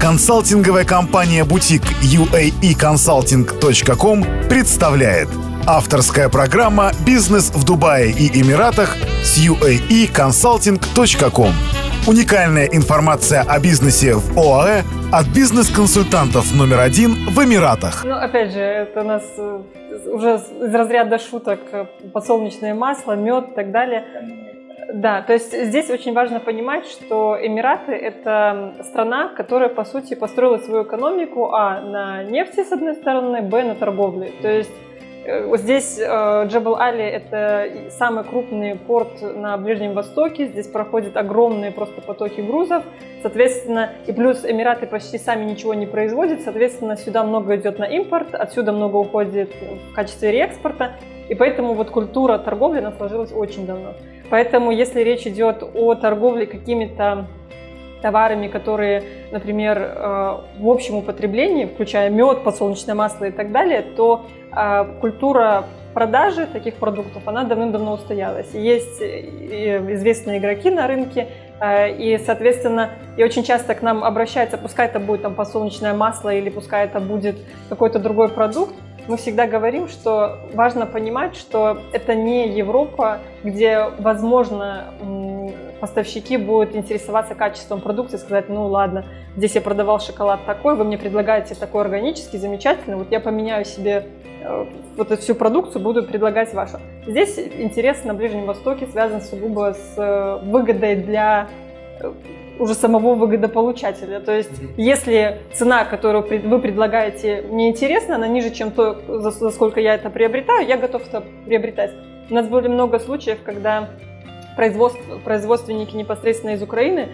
Консалтинговая компания «Бутик» uaeconsulting.com представляет Авторская программа «Бизнес в Дубае и Эмиратах» с uaeconsulting.com Уникальная информация о бизнесе в ОАЭ от бизнес-консультантов номер один в Эмиратах. Ну, опять же, это у нас э, уже из разряда шуток э, подсолнечное масло, мед и так далее. Да, то есть здесь очень важно понимать, что Эмираты – это страна, которая, по сути, построила свою экономику, а, на нефти, с одной стороны, б, на торговле. То есть Э, здесь э, Джебел Али – это самый крупный порт на Ближнем Востоке. Здесь проходят огромные просто потоки грузов. Соответственно, и плюс Эмираты почти сами ничего не производят. Соответственно, сюда много идет на импорт, отсюда много уходит в качестве реэкспорта. И поэтому вот культура торговли она сложилась очень давно. Поэтому если речь идет о торговле какими-то товарами, которые, например, э, в общем употреблении, включая мед, подсолнечное масло и так далее, то э, культура продажи таких продуктов, она давным-давно устоялась. Есть известные игроки на рынке, э, и, соответственно, и очень часто к нам обращаются, пускай это будет там подсолнечное масло или пускай это будет какой-то другой продукт, мы всегда говорим, что важно понимать, что это не Европа, где, возможно, поставщики будут интересоваться качеством продукции, сказать, ну ладно, здесь я продавал шоколад такой, вы мне предлагаете такой органический, замечательный, вот я поменяю себе э, вот эту всю продукцию, буду предлагать вашу. Здесь интерес на Ближнем Востоке связан сугубо с э, выгодой для уже самого выгодополучателя. То есть, если цена, которую вы предлагаете, мне интересна, она ниже, чем то, за сколько я это приобретаю, я готов это приобретать. У нас было много случаев, когда производств, производственники непосредственно из Украины,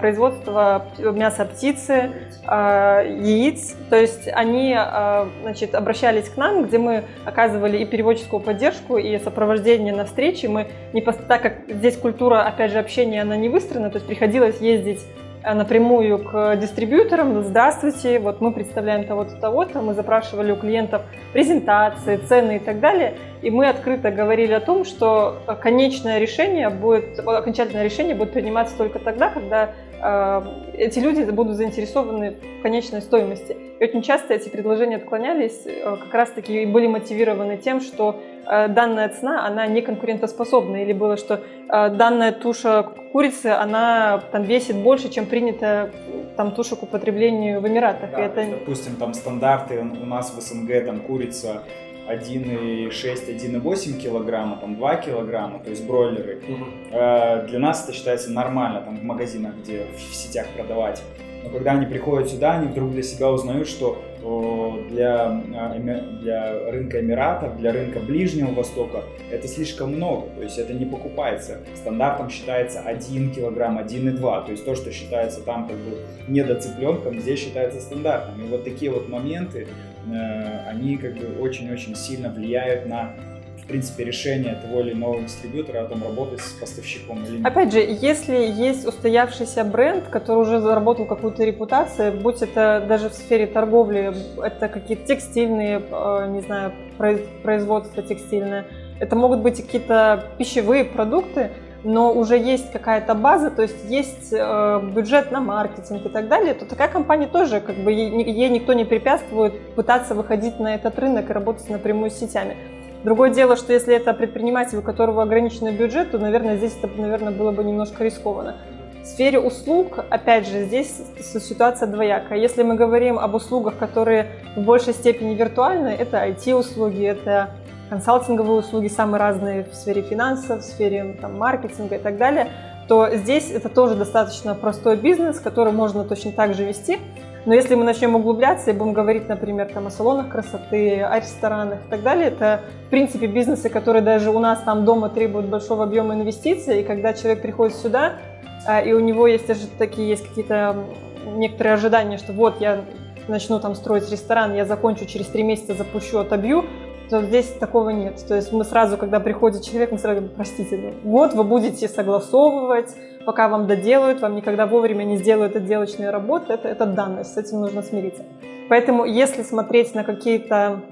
производство мяса птицы, а, яиц. То есть они а, значит, обращались к нам, где мы оказывали и переводческую поддержку, и сопровождение на встречи. Мы не, так как здесь культура, опять же, общения, она не выстроена, то есть приходилось ездить напрямую к дистрибьюторам. Здравствуйте, вот мы представляем того-то, того-то. Мы запрашивали у клиентов презентации, цены и так далее. И мы открыто говорили о том, что конечное решение будет, окончательное решение будет приниматься только тогда, когда э, эти люди будут заинтересованы в конечной стоимости. И очень часто эти предложения отклонялись, э, как раз-таки были мотивированы тем, что э, данная цена, она не конкурентоспособна, или было, что э, данная туша курицы, она там весит больше, чем принято там туша к употреблению в Эмиратах. Да, это... Допустим, там стандарты у нас в СНГ, там курица 1,6-1,8 килограмма, там 2 килограмма, то есть бройлеры. Угу. Для нас это считается нормально, там в магазинах, где в сетях продавать. Но когда они приходят сюда, они вдруг для себя узнают, что для, а, для рынка Эмиратов, для рынка Ближнего Востока это слишком много, то есть это не покупается. Стандартом считается 1 килограмм, 1,2, то есть то, что считается там как бы недоцыпленком, здесь считается стандартом. И вот такие вот моменты, э, они как бы очень-очень сильно влияют на принципе, решение того или иного дистрибьютора о том, работать с поставщиком или нет. Опять же, если есть устоявшийся бренд, который уже заработал какую-то репутацию, будь это даже в сфере торговли, это какие-то текстильные, э, не знаю, производство текстильное, это могут быть какие-то пищевые продукты, но уже есть какая-то база, то есть есть э, бюджет на маркетинг и так далее, то такая компания тоже, как бы ей, ей никто не препятствует пытаться выходить на этот рынок и работать напрямую с сетями. Другое дело, что если это предприниматель, у которого ограниченный бюджет, то, наверное, здесь это, наверное, было бы немножко рискованно. В сфере услуг, опять же, здесь ситуация двоякая. Если мы говорим об услугах, которые в большей степени виртуальны, это IT-услуги, это консалтинговые услуги, самые разные в сфере финансов, в сфере там, маркетинга и так далее, то здесь это тоже достаточно простой бизнес, который можно точно так же вести. Но если мы начнем углубляться и будем говорить, например, там, о салонах красоты, о ресторанах и так далее, это, в принципе, бизнесы, которые даже у нас там дома требуют большого объема инвестиций, и когда человек приходит сюда, а, и у него есть такие есть какие-то некоторые ожидания, что вот я начну там строить ресторан, я закончу через три месяца, запущу, отобью, то здесь такого нет. То есть мы сразу, когда приходит человек, мы сразу говорим, простите, ну, вот вы будете согласовывать, пока вам доделают, вам никогда вовремя не сделают отделочные работы, это, это данность, с этим нужно смириться. Поэтому если смотреть на какие-то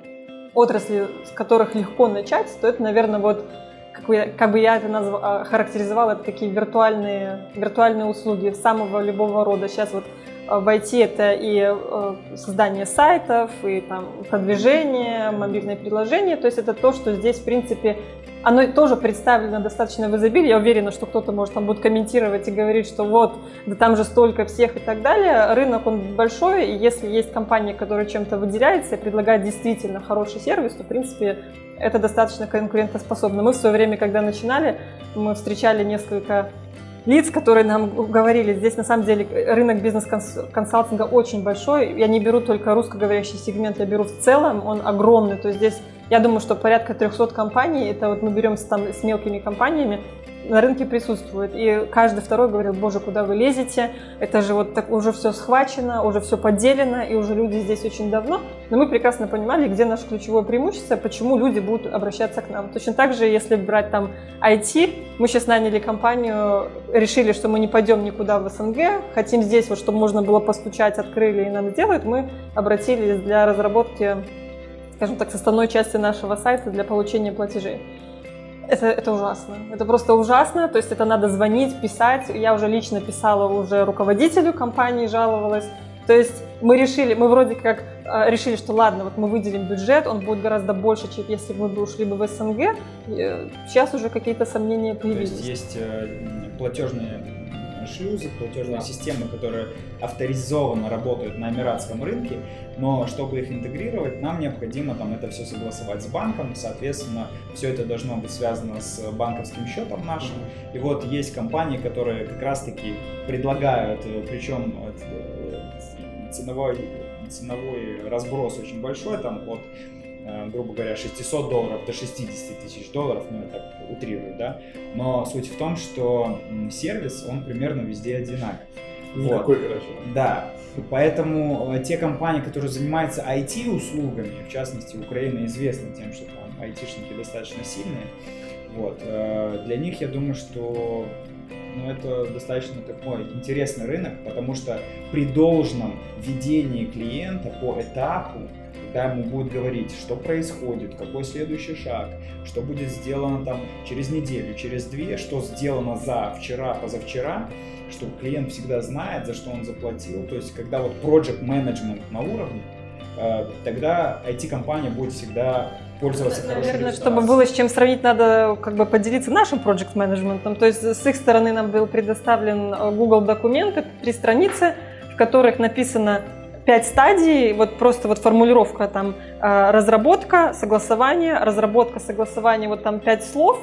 отрасли, с которых легко начать, то это, наверное, вот как, бы, как бы я это назвал, а, характеризовала, это такие виртуальные, виртуальные услуги самого любого рода. Сейчас вот в IT это и создание сайтов, и там продвижение, мобильные приложения. То есть это то, что здесь, в принципе, оно тоже представлено достаточно в изобилии. Я уверена, что кто-то может там будет комментировать и говорить, что вот, да там же столько всех и так далее. Рынок, он большой, и если есть компания, которая чем-то выделяется и предлагает действительно хороший сервис, то, в принципе, это достаточно конкурентоспособно. Мы в свое время, когда начинали, мы встречали несколько лиц, которые нам говорили, здесь на самом деле рынок бизнес-консалтинга очень большой. Я не беру только русскоговорящий сегмент, я беру в целом, он огромный. То есть здесь я думаю, что порядка 300 компаний, это вот мы берем с, там, с мелкими компаниями, на рынке присутствует. И каждый второй говорил, боже, куда вы лезете? Это же вот так уже все схвачено, уже все поделено, и уже люди здесь очень давно. Но мы прекрасно понимали, где наше ключевое преимущество, почему люди будут обращаться к нам. Точно так же, если брать там IT, мы сейчас наняли компанию, решили, что мы не пойдем никуда в СНГ, хотим здесь, вот, чтобы можно было постучать, открыли и нам сделают, мы обратились для разработки скажем так, составной части нашего сайта для получения платежей. Это, это ужасно. Это просто ужасно. То есть это надо звонить, писать. Я уже лично писала уже руководителю компании, жаловалась. То есть мы решили, мы вроде как э, решили, что ладно, вот мы выделим бюджет, он будет гораздо больше, чем если бы мы ушли бы в СНГ. И сейчас уже какие-то сомнения появились. То есть есть э, платежные шлюзы, платежные системы, которые авторизованно работают на эмиратском рынке, но чтобы их интегрировать, нам необходимо там это все согласовать с банком, соответственно, все это должно быть связано с банковским счетом нашим. И вот есть компании, которые как раз-таки предлагают, э, причем э, ценовой, ценовой разброс очень большой, там от грубо говоря, 600 долларов до 60 тысяч долларов, ну, я так утрирую, да, но суть в том, что сервис, он примерно везде одинаков. Никакой, вот. короче. Да, поэтому э, те компании, которые занимаются IT-услугами, в частности, Украина известна тем, что там айтишники достаточно сильные, вот, э, для них, я думаю, что ну, это достаточно такой интересный рынок, потому что при должном ведении клиента по этапу когда ему будет говорить, что происходит, какой следующий шаг, что будет сделано там через неделю, через две, что сделано за вчера, позавчера, чтобы клиент всегда знает, за что он заплатил. То есть, когда вот project management на уровне, э, тогда IT-компания будет всегда пользоваться хорошей Наверное, чтобы было с чем сравнить, надо как бы поделиться нашим project менеджментом. То есть с их стороны нам был предоставлен э, Google документ, это три страницы, в которых написано пять стадий, вот просто вот формулировка там э, разработка, согласование, разработка, согласование, вот там пять слов.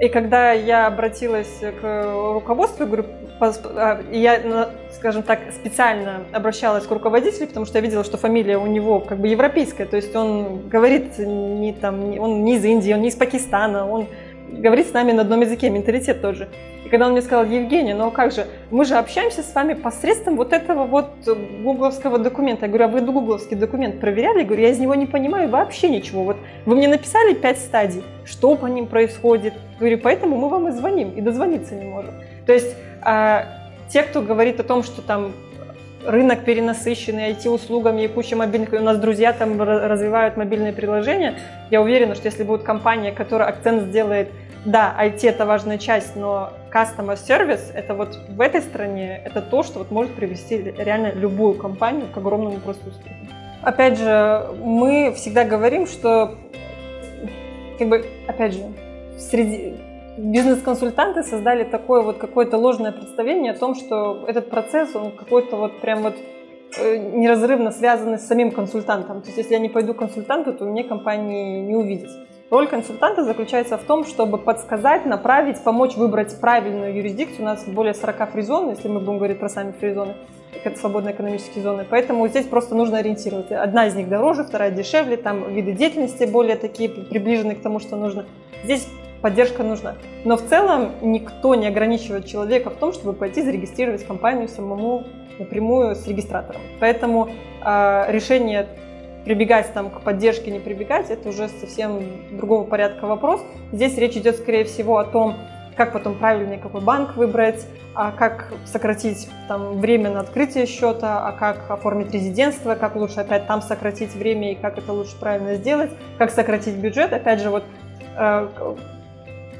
И когда я обратилась к руководству, говорю, а, я, скажем так, специально обращалась к руководителю, потому что я видела, что фамилия у него как бы европейская, то есть он говорит не там, он не из Индии, он не из Пакистана, он говорит с нами на одном языке, менталитет тот же когда он мне сказал, Евгений, ну как же, мы же общаемся с вами посредством вот этого вот гугловского документа. Я говорю, а вы гугловский документ проверяли? Я говорю, я из него не понимаю вообще ничего. Вот вы мне написали пять стадий, что по ним происходит. Я говорю, поэтому мы вам и звоним, и дозвониться не можем. То есть а, те, кто говорит о том, что там рынок перенасыщенный IT-услугами и куча мобильных. У нас друзья там развивают мобильные приложения. Я уверена, что если будет компания, которая акцент сделает да, IT это важная часть, но customer service это вот в этой стране это то, что вот может привести реально любую компанию к огромному просто успеху. Опять же, мы всегда говорим, что как бы, опять же, среди бизнес-консультанты создали такое вот какое-то ложное представление о том, что этот процесс, он какой-то вот прям вот э, неразрывно связанный с самим консультантом. То есть, если я не пойду к консультанту, то мне компании не увидеть. Роль консультанта заключается в том, чтобы подсказать, направить, помочь выбрать правильную юрисдикцию. У нас более 40 фризон, если мы будем говорить про сами фризоны, свободные экономические зоны. Поэтому здесь просто нужно ориентироваться. Одна из них дороже, вторая дешевле, там виды деятельности более такие приближенные к тому, что нужно. Здесь поддержка нужна. Но в целом никто не ограничивает человека в том, чтобы пойти зарегистрировать компанию самому напрямую с регистратором. Поэтому э, решение прибегать там к поддержке, не прибегать, это уже совсем другого порядка вопрос. Здесь речь идет, скорее всего, о том, как потом правильный какой банк выбрать, а как сократить там, время на открытие счета, а как оформить резидентство, как лучше опять там сократить время и как это лучше правильно сделать, как сократить бюджет. Опять же, вот э,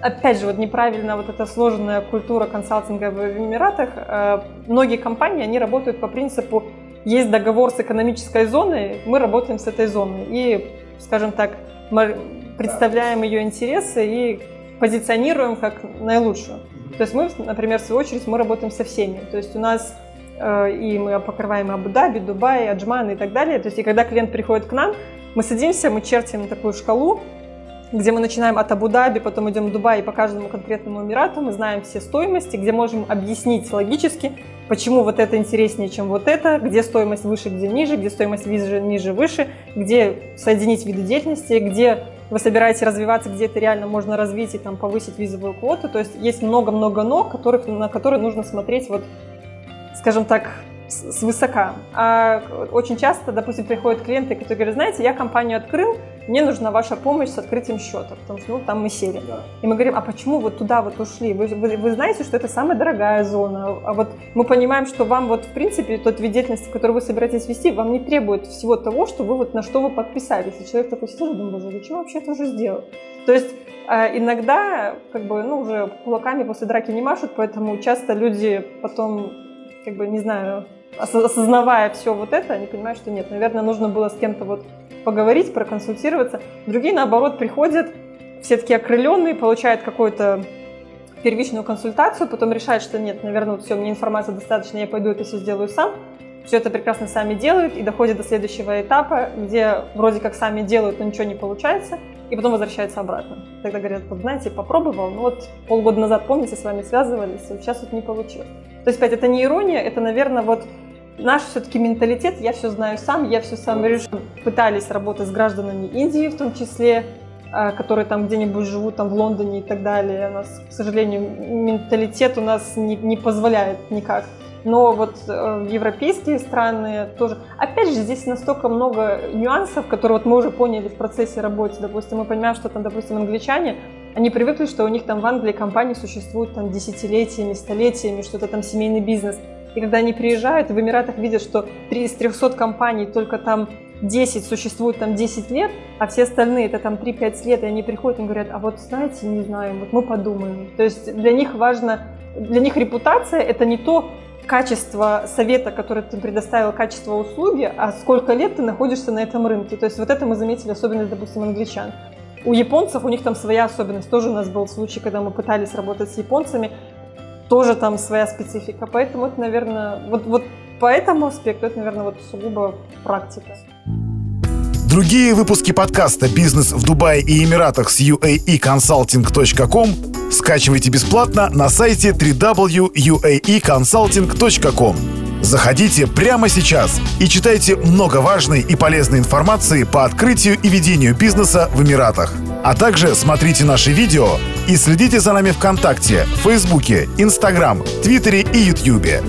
опять же, вот неправильно вот эта сложная культура консалтинга в Эмиратах. Э, многие компании, они работают по принципу, есть договор с экономической зоной, мы работаем с этой зоной. И, скажем так, мы представляем ее интересы и позиционируем как наилучшую. То есть мы, например, в свою очередь, мы работаем со всеми. То есть у нас э, и мы покрываем Абу-Даби, Дубай, Аджман и так далее. То есть и когда клиент приходит к нам, мы садимся, мы чертим такую шкалу, где мы начинаем от Абу-Даби, потом идем в Дубай и по каждому конкретному Эмирату мы знаем все стоимости, где можем объяснить логически, почему вот это интереснее, чем вот это, где стоимость выше, где ниже, где стоимость ниже, ниже, выше, где соединить виды деятельности, где вы собираетесь развиваться, где это реально можно развить и там повысить визовую квоту. То есть есть много-много но, которых, на которые нужно смотреть вот, скажем так, свысока. А очень часто, допустим, приходят клиенты, которые говорят, знаете, я компанию открыл, мне нужна ваша помощь с открытием счета, потому что ну, там мы сели. Да. И мы говорим, а почему вот туда вот ушли? Вы, вы, вы знаете, что это самая дорогая зона, а вот мы понимаем, что вам вот в принципе тот вид деятельности, который вы собираетесь вести, вам не требует всего того, что вы вот на что вы подписались. И человек такой сидит и думает, боже, зачем вообще это уже сделал? То есть а, иногда как бы, ну, уже кулаками после драки не машут, поэтому часто люди потом, как бы, не знаю, осознавая все вот это, они понимают, что нет, наверное, нужно было с кем-то вот поговорить, проконсультироваться. Другие, наоборот, приходят, все таки окрыленные, получают какую-то первичную консультацию, потом решают, что нет, наверное, вот все, мне информации достаточно, я пойду это все сделаю сам. Все это прекрасно сами делают и доходят до следующего этапа, где вроде как сами делают, но ничего не получается, и потом возвращаются обратно. Тогда говорят, вот знаете, попробовал, ну вот полгода назад, помните, с вами связывались, вот сейчас вот не получилось. То есть, опять, это не ирония, это, наверное, вот Наш все-таки менталитет, я все знаю сам, я все сам решу. Пытались работать с гражданами Индии в том числе, а, которые там где-нибудь живут, там в Лондоне и так далее. У нас, к сожалению, менталитет у нас не, не позволяет никак. Но вот э, европейские страны тоже. Опять же, здесь настолько много нюансов, которые вот мы уже поняли в процессе работы. Допустим, мы понимаем, что там, допустим, англичане, они привыкли, что у них там в Англии компании существуют там десятилетиями, столетиями, что-то там семейный бизнес. И когда они приезжают, в Эмиратах видят, что 3 из 300 компаний только там 10 существует там 10 лет, а все остальные это там 3-5 лет, и они приходят и говорят, а вот знаете, не знаю, вот мы подумаем. То есть для них важно, для них репутация это не то качество совета, который ты предоставил, качество услуги, а сколько лет ты находишься на этом рынке. То есть вот это мы заметили особенность, допустим, англичан. У японцев, у них там своя особенность. Тоже у нас был случай, когда мы пытались работать с японцами тоже там своя специфика. Поэтому это, наверное, вот, вот по этому аспекту это, наверное, вот сугубо практика. Другие выпуски подкаста «Бизнес в Дубае и Эмиратах» с uaeconsulting.com скачивайте бесплатно на сайте www.uaeconsulting.com. Заходите прямо сейчас и читайте много важной и полезной информации по открытию и ведению бизнеса в Эмиратах. А также смотрите наши видео и следите за нами ВКонтакте, Фейсбуке, Инстаграм, Твиттере и Ютьюбе.